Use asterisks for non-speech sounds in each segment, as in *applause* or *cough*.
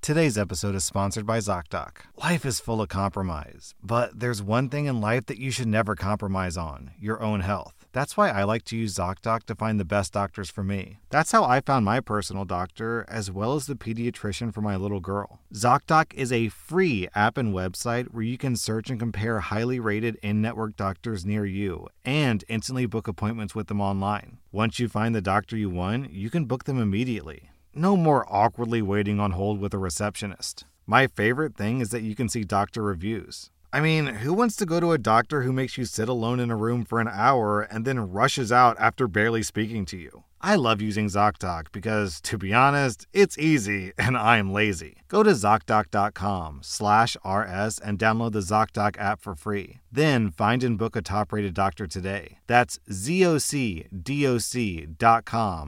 Today's episode is sponsored by ZocDoc. Life is full of compromise, but there's one thing in life that you should never compromise on your own health. That's why I like to use ZocDoc to find the best doctors for me. That's how I found my personal doctor, as well as the pediatrician for my little girl. ZocDoc is a free app and website where you can search and compare highly rated in network doctors near you and instantly book appointments with them online. Once you find the doctor you want, you can book them immediately. No more awkwardly waiting on hold with a receptionist. My favorite thing is that you can see doctor reviews. I mean, who wants to go to a doctor who makes you sit alone in a room for an hour and then rushes out after barely speaking to you? I love using ZocDoc because, to be honest, it's easy *laughs* and I'm lazy. Go to ZocDoc.com slash RS and download the ZocDoc app for free. Then find and book a top-rated doctor today. That's ZocDoc.com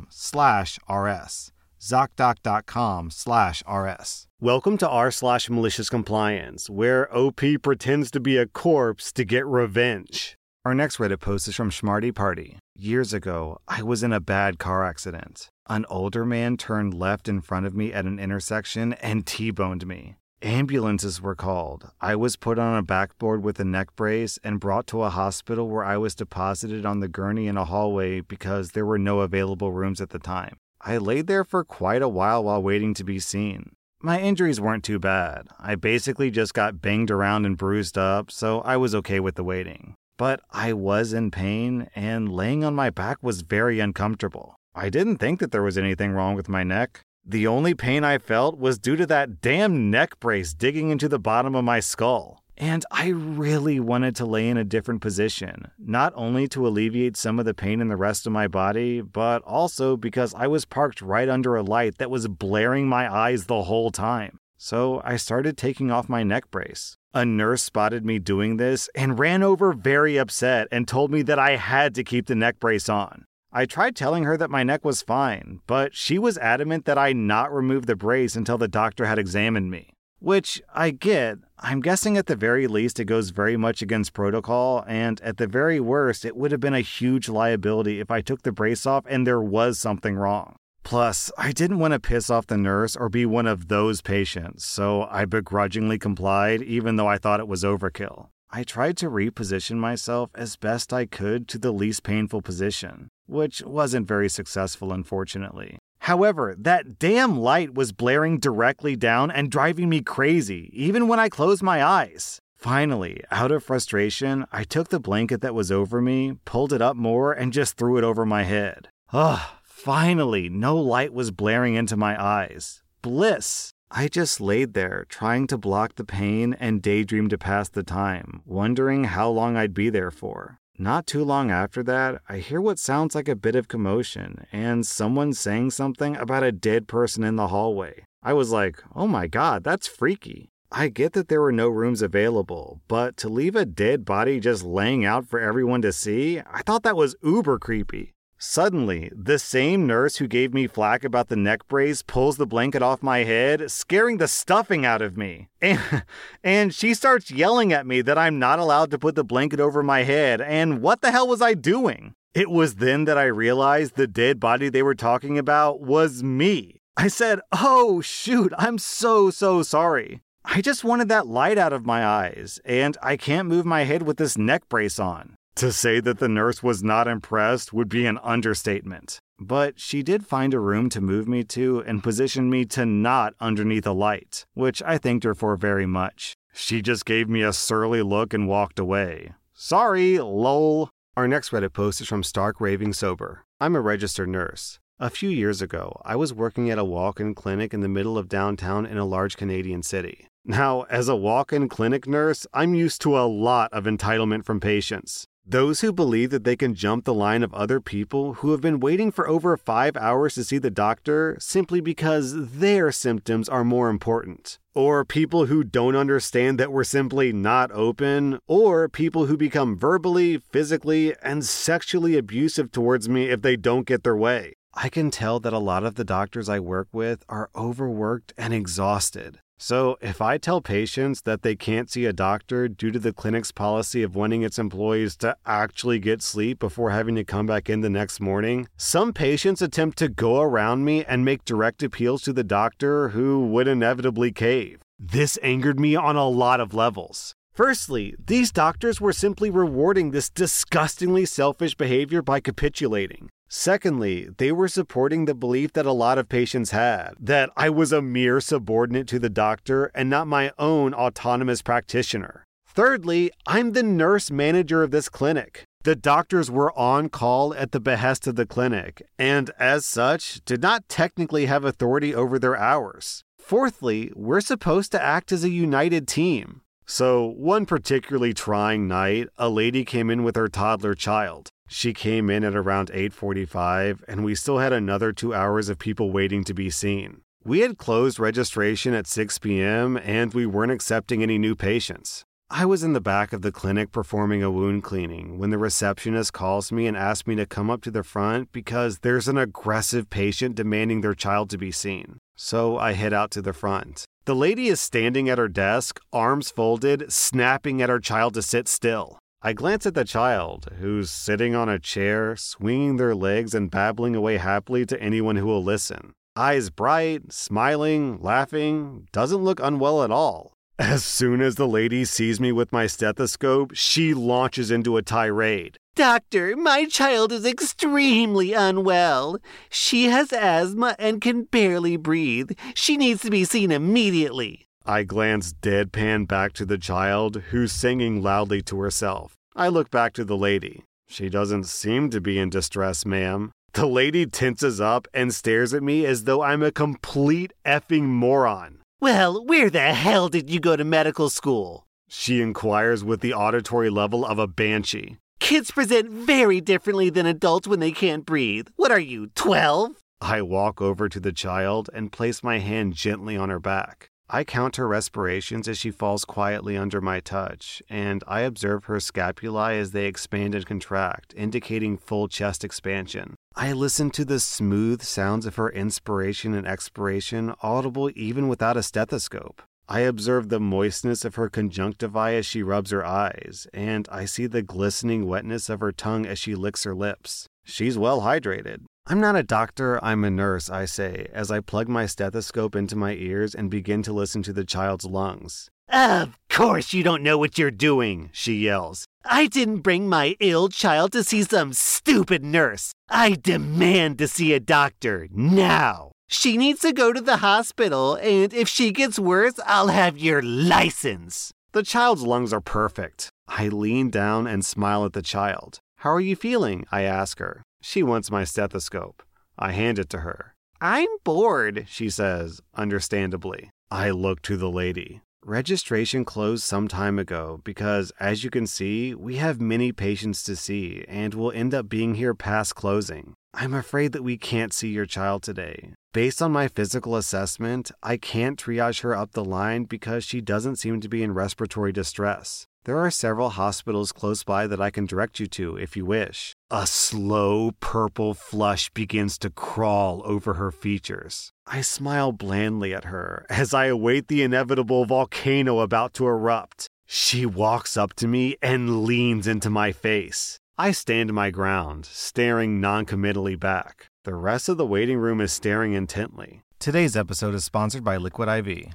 slash RS. ZocDoc.com slash RS. Welcome to r slash malicious compliance, where OP pretends to be a corpse to get revenge. Our next Reddit post is from Schmarty Party. Years ago, I was in a bad car accident. An older man turned left in front of me at an intersection and T-boned me. Ambulances were called. I was put on a backboard with a neck brace and brought to a hospital where I was deposited on the gurney in a hallway because there were no available rooms at the time. I laid there for quite a while while waiting to be seen. My injuries weren't too bad. I basically just got banged around and bruised up, so I was okay with the waiting. But I was in pain, and laying on my back was very uncomfortable. I didn't think that there was anything wrong with my neck. The only pain I felt was due to that damn neck brace digging into the bottom of my skull. And I really wanted to lay in a different position, not only to alleviate some of the pain in the rest of my body, but also because I was parked right under a light that was blaring my eyes the whole time. So I started taking off my neck brace. A nurse spotted me doing this and ran over very upset and told me that I had to keep the neck brace on. I tried telling her that my neck was fine, but she was adamant that I not remove the brace until the doctor had examined me. Which I get. I'm guessing at the very least it goes very much against protocol, and at the very worst, it would have been a huge liability if I took the brace off and there was something wrong. Plus, I didn't want to piss off the nurse or be one of those patients, so I begrudgingly complied even though I thought it was overkill. I tried to reposition myself as best I could to the least painful position, which wasn't very successful, unfortunately. However, that damn light was blaring directly down and driving me crazy, even when I closed my eyes. Finally, out of frustration, I took the blanket that was over me, pulled it up more, and just threw it over my head. Ugh, finally, no light was blaring into my eyes. Bliss! I just laid there, trying to block the pain and daydream to pass the time, wondering how long I'd be there for. Not too long after that, I hear what sounds like a bit of commotion and someone saying something about a dead person in the hallway. I was like, oh my god, that's freaky. I get that there were no rooms available, but to leave a dead body just laying out for everyone to see, I thought that was uber creepy. Suddenly, the same nurse who gave me flack about the neck brace pulls the blanket off my head, scaring the stuffing out of me. *laughs* And, and she starts yelling at me that I'm not allowed to put the blanket over my head, and what the hell was I doing? It was then that I realized the dead body they were talking about was me. I said, Oh, shoot, I'm so, so sorry. I just wanted that light out of my eyes, and I can't move my head with this neck brace on. To say that the nurse was not impressed would be an understatement. But she did find a room to move me to and position me to not underneath a light, which I thanked her for very much. She just gave me a surly look and walked away. Sorry, lol. Our next Reddit post is from Stark Raving Sober. I'm a registered nurse. A few years ago, I was working at a walk in clinic in the middle of downtown in a large Canadian city. Now, as a walk in clinic nurse, I'm used to a lot of entitlement from patients. Those who believe that they can jump the line of other people who have been waiting for over five hours to see the doctor simply because their symptoms are more important. Or people who don't understand that we're simply not open. Or people who become verbally, physically, and sexually abusive towards me if they don't get their way. I can tell that a lot of the doctors I work with are overworked and exhausted. So, if I tell patients that they can't see a doctor due to the clinic's policy of wanting its employees to actually get sleep before having to come back in the next morning, some patients attempt to go around me and make direct appeals to the doctor who would inevitably cave. This angered me on a lot of levels. Firstly, these doctors were simply rewarding this disgustingly selfish behavior by capitulating. Secondly, they were supporting the belief that a lot of patients had that I was a mere subordinate to the doctor and not my own autonomous practitioner. Thirdly, I'm the nurse manager of this clinic. The doctors were on call at the behest of the clinic, and as such, did not technically have authority over their hours. Fourthly, we're supposed to act as a united team. So, one particularly trying night, a lady came in with her toddler child. She came in at around 8:45 and we still had another 2 hours of people waiting to be seen. We had closed registration at 6 p.m. and we weren't accepting any new patients. I was in the back of the clinic performing a wound cleaning when the receptionist calls me and asks me to come up to the front because there's an aggressive patient demanding their child to be seen. So I head out to the front. The lady is standing at her desk, arms folded, snapping at her child to sit still. I glance at the child, who's sitting on a chair, swinging their legs and babbling away happily to anyone who will listen. Eyes bright, smiling, laughing, doesn't look unwell at all. *laughs* As soon as the lady sees me with my stethoscope, she launches into a tirade. Doctor, my child is extremely unwell. She has asthma and can barely breathe. She needs to be seen immediately. I glance deadpan back to the child, who's singing loudly to herself. I look back to the lady. She doesn't seem to be in distress, ma'am. The lady tenses up and stares at me as though I'm a complete effing moron. Well, where the hell did you go to medical school? She inquires with the auditory level of a banshee. Kids present very differently than adults when they can't breathe. What are you, 12? I walk over to the child and place my hand gently on her back. I count her respirations as she falls quietly under my touch, and I observe her scapulae as they expand and contract, indicating full chest expansion. I listen to the smooth sounds of her inspiration and expiration, audible even without a stethoscope. I observe the moistness of her conjunctivae as she rubs her eyes, and I see the glistening wetness of her tongue as she licks her lips. She's well hydrated. I'm not a doctor, I'm a nurse, I say, as I plug my stethoscope into my ears and begin to listen to the child's lungs. Of course you don't know what you're doing, she yells. I didn't bring my ill child to see some stupid nurse. I demand to see a doctor now. She needs to go to the hospital, and if she gets worse, I'll have your license. The child's lungs are perfect. I lean down and smile at the child. How are you feeling? I ask her. She wants my stethoscope. I hand it to her. I'm bored, she says, understandably. I look to the lady. Registration closed some time ago because, as you can see, we have many patients to see and will end up being here past closing. I'm afraid that we can't see your child today. Based on my physical assessment, I can't triage her up the line because she doesn't seem to be in respiratory distress. There are several hospitals close by that I can direct you to if you wish. A slow purple flush begins to crawl over her features. I smile blandly at her as I await the inevitable volcano about to erupt. She walks up to me and leans into my face. I stand my ground, staring noncommittally back. The rest of the waiting room is staring intently. Today's episode is sponsored by Liquid IV.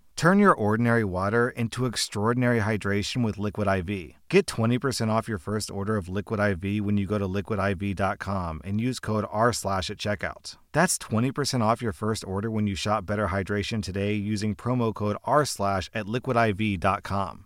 Turn your ordinary water into extraordinary hydration with Liquid IV. Get 20% off your first order of Liquid IV when you go to liquidiv.com and use code R slash at checkout. That's 20% off your first order when you shop Better Hydration today using promo code R slash at liquidiv.com.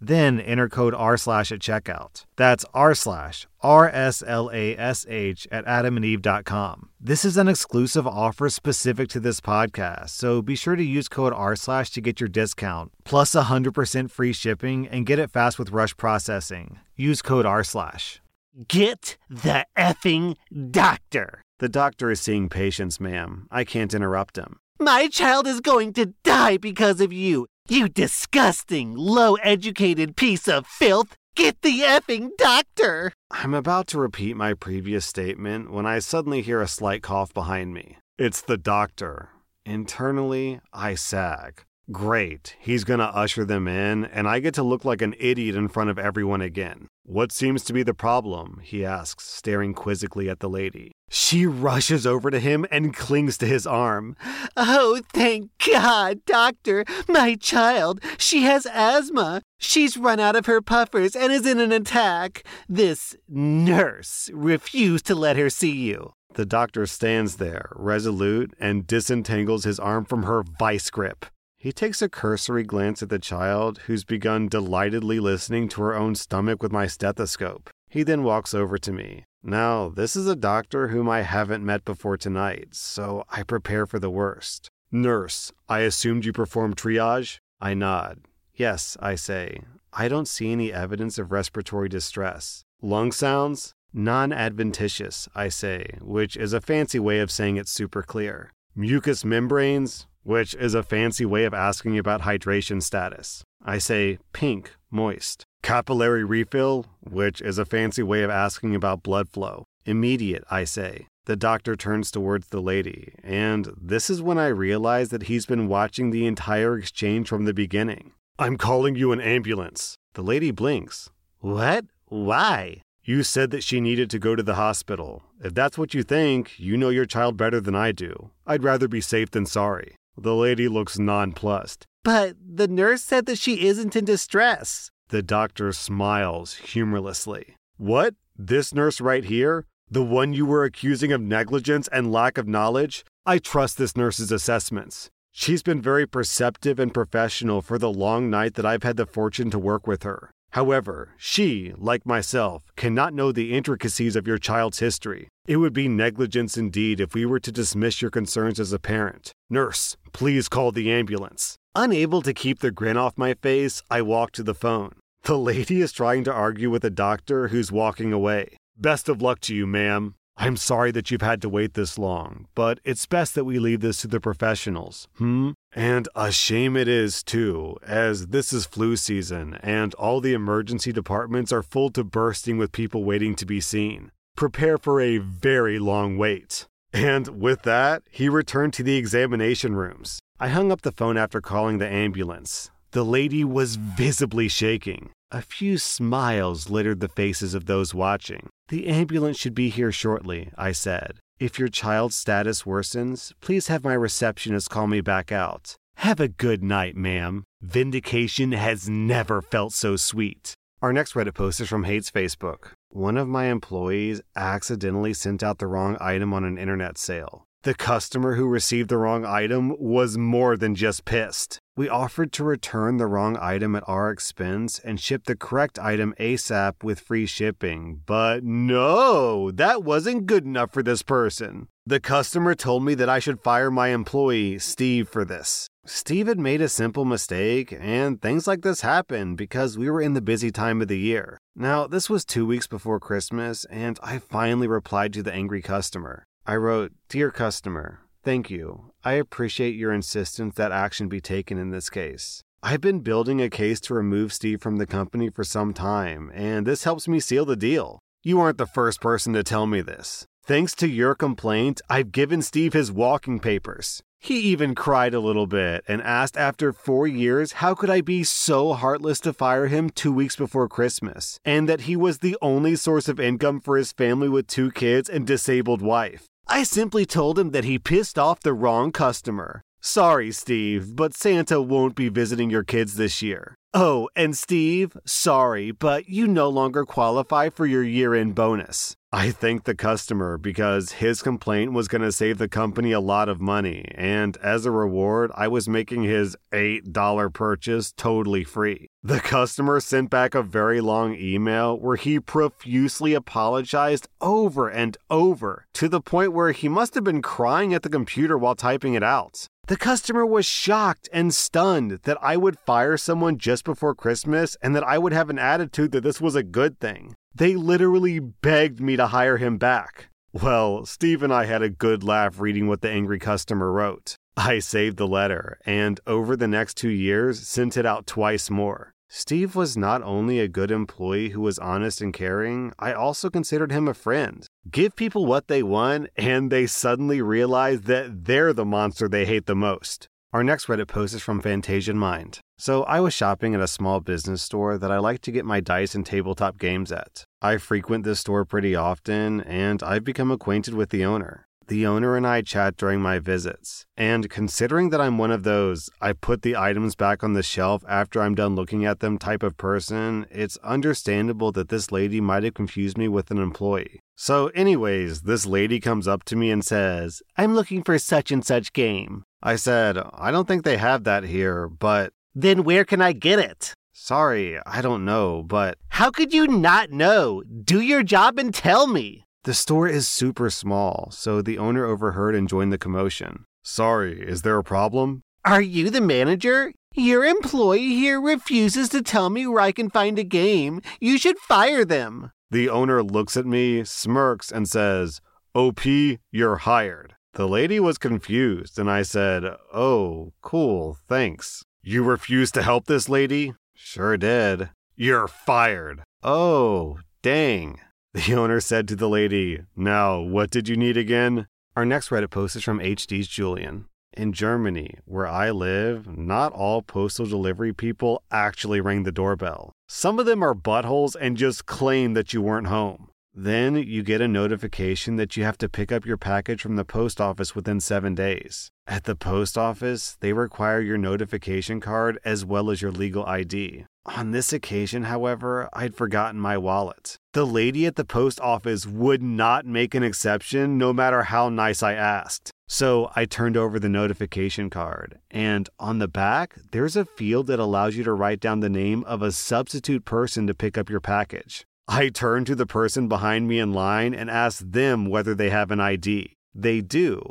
Then enter code R slash at checkout. That's R slash R S L A S H at adamandeve.com. This is an exclusive offer specific to this podcast, so be sure to use code R slash to get your discount, plus 100% free shipping, and get it fast with rush processing. Use code R slash. Get the effing doctor. The doctor is seeing patients, ma'am. I can't interrupt him. My child is going to die because of you. You disgusting, low educated piece of filth! Get the effing doctor! I'm about to repeat my previous statement when I suddenly hear a slight cough behind me. It's the doctor. Internally, I sag. Great, he's gonna usher them in, and I get to look like an idiot in front of everyone again. What seems to be the problem? he asks, staring quizzically at the lady. She rushes over to him and clings to his arm. Oh, thank God, doctor! My child, she has asthma. She's run out of her puffers and is in an attack. This nurse refused to let her see you. The doctor stands there, resolute, and disentangles his arm from her vice grip. He takes a cursory glance at the child, who's begun delightedly listening to her own stomach with my stethoscope. He then walks over to me. Now, this is a doctor whom I haven't met before tonight, so I prepare for the worst. Nurse, I assumed you performed triage? I nod. Yes, I say. I don't see any evidence of respiratory distress. Lung sounds? Non adventitious, I say, which is a fancy way of saying it's super clear. Mucous membranes? which is a fancy way of asking about hydration status. I say pink, moist. Capillary refill, which is a fancy way of asking about blood flow. Immediate, I say. The doctor turns towards the lady, and this is when I realize that he's been watching the entire exchange from the beginning. I'm calling you an ambulance. The lady blinks. What? Why? You said that she needed to go to the hospital. If that's what you think, you know your child better than I do. I'd rather be safe than sorry. The lady looks nonplussed. But the nurse said that she isn't in distress. The doctor smiles humorlessly. What? This nurse right here? The one you were accusing of negligence and lack of knowledge? I trust this nurse's assessments. She's been very perceptive and professional for the long night that I've had the fortune to work with her. However, she, like myself, cannot know the intricacies of your child's history. It would be negligence indeed if we were to dismiss your concerns as a parent. Nurse, please call the ambulance. Unable to keep the grin off my face, I walk to the phone. The lady is trying to argue with a doctor who's walking away. Best of luck to you, ma'am. I'm sorry that you've had to wait this long, but it's best that we leave this to the professionals, hmm? And a shame it is, too, as this is flu season and all the emergency departments are full to bursting with people waiting to be seen. Prepare for a very long wait. And with that, he returned to the examination rooms. I hung up the phone after calling the ambulance. The lady was visibly shaking. A few smiles littered the faces of those watching. The ambulance should be here shortly, I said. If your child's status worsens, please have my receptionist call me back out. Have a good night, ma'am. Vindication has never felt so sweet. Our next Reddit post is from Hate's Facebook. One of my employees accidentally sent out the wrong item on an internet sale. The customer who received the wrong item was more than just pissed. We offered to return the wrong item at our expense and ship the correct item ASAP with free shipping, but no, that wasn't good enough for this person. The customer told me that I should fire my employee, Steve, for this. Steve had made a simple mistake, and things like this happen because we were in the busy time of the year. Now, this was two weeks before Christmas, and I finally replied to the angry customer. I wrote, Dear customer, thank you. I appreciate your insistence that action be taken in this case. I've been building a case to remove Steve from the company for some time, and this helps me seal the deal. You aren't the first person to tell me this. Thanks to your complaint, I've given Steve his walking papers. He even cried a little bit and asked after four years how could I be so heartless to fire him two weeks before Christmas, and that he was the only source of income for his family with two kids and disabled wife. I simply told him that he pissed off the wrong customer. Sorry, Steve, but Santa won't be visiting your kids this year. Oh, and Steve, sorry, but you no longer qualify for your year end bonus. I thanked the customer because his complaint was going to save the company a lot of money, and as a reward, I was making his $8 purchase totally free. The customer sent back a very long email where he profusely apologized over and over to the point where he must have been crying at the computer while typing it out. The customer was shocked and stunned that I would fire someone just before Christmas and that I would have an attitude that this was a good thing. They literally begged me to hire him back. Well, Steve and I had a good laugh reading what the angry customer wrote. I saved the letter and over the next two years sent it out twice more. Steve was not only a good employee who was honest and caring, I also considered him a friend. Give people what they want, and they suddenly realize that they're the monster they hate the most. Our next Reddit post is from Fantasian Mind. So, I was shopping at a small business store that I like to get my dice and tabletop games at. I frequent this store pretty often, and I've become acquainted with the owner. The owner and I chat during my visits. And considering that I'm one of those, I put the items back on the shelf after I'm done looking at them type of person, it's understandable that this lady might have confused me with an employee. So, anyways, this lady comes up to me and says, I'm looking for such and such game. I said, I don't think they have that here, but. Then where can I get it? Sorry, I don't know, but. How could you not know? Do your job and tell me. The store is super small, so the owner overheard and joined the commotion. Sorry, is there a problem? Are you the manager? Your employee here refuses to tell me where I can find a game. You should fire them. The owner looks at me, smirks, and says, OP, you're hired. The lady was confused, and I said, Oh, cool, thanks. You refuse to help this lady? Sure did. You're fired. Oh, dang. *laughs* The owner said to the lady, Now, what did you need again? Our next Reddit post is from HD's Julian. In Germany, where I live, not all postal delivery people actually ring the doorbell. Some of them are buttholes and just claim that you weren't home. Then you get a notification that you have to pick up your package from the post office within seven days. At the post office, they require your notification card as well as your legal ID. On this occasion, however, I'd forgotten my wallet. The lady at the post office would not make an exception no matter how nice I asked. So I turned over the notification card, and on the back, there's a field that allows you to write down the name of a substitute person to pick up your package. I turned to the person behind me in line and asked them whether they have an ID. They do.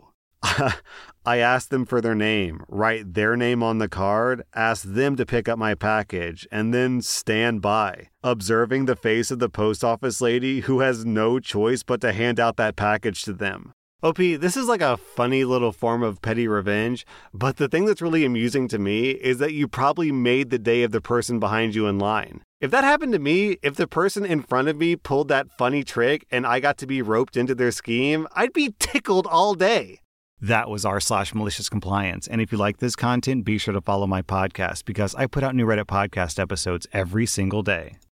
*laughs* I asked them for their name, write their name on the card, ask them to pick up my package, and then stand by, observing the face of the post office lady who has no choice but to hand out that package to them. OP, this is like a funny little form of petty revenge, but the thing that's really amusing to me is that you probably made the day of the person behind you in line. If that happened to me, if the person in front of me pulled that funny trick and I got to be roped into their scheme, I'd be tickled all day. That was r slash malicious compliance. And if you like this content, be sure to follow my podcast because I put out new Reddit podcast episodes every single day.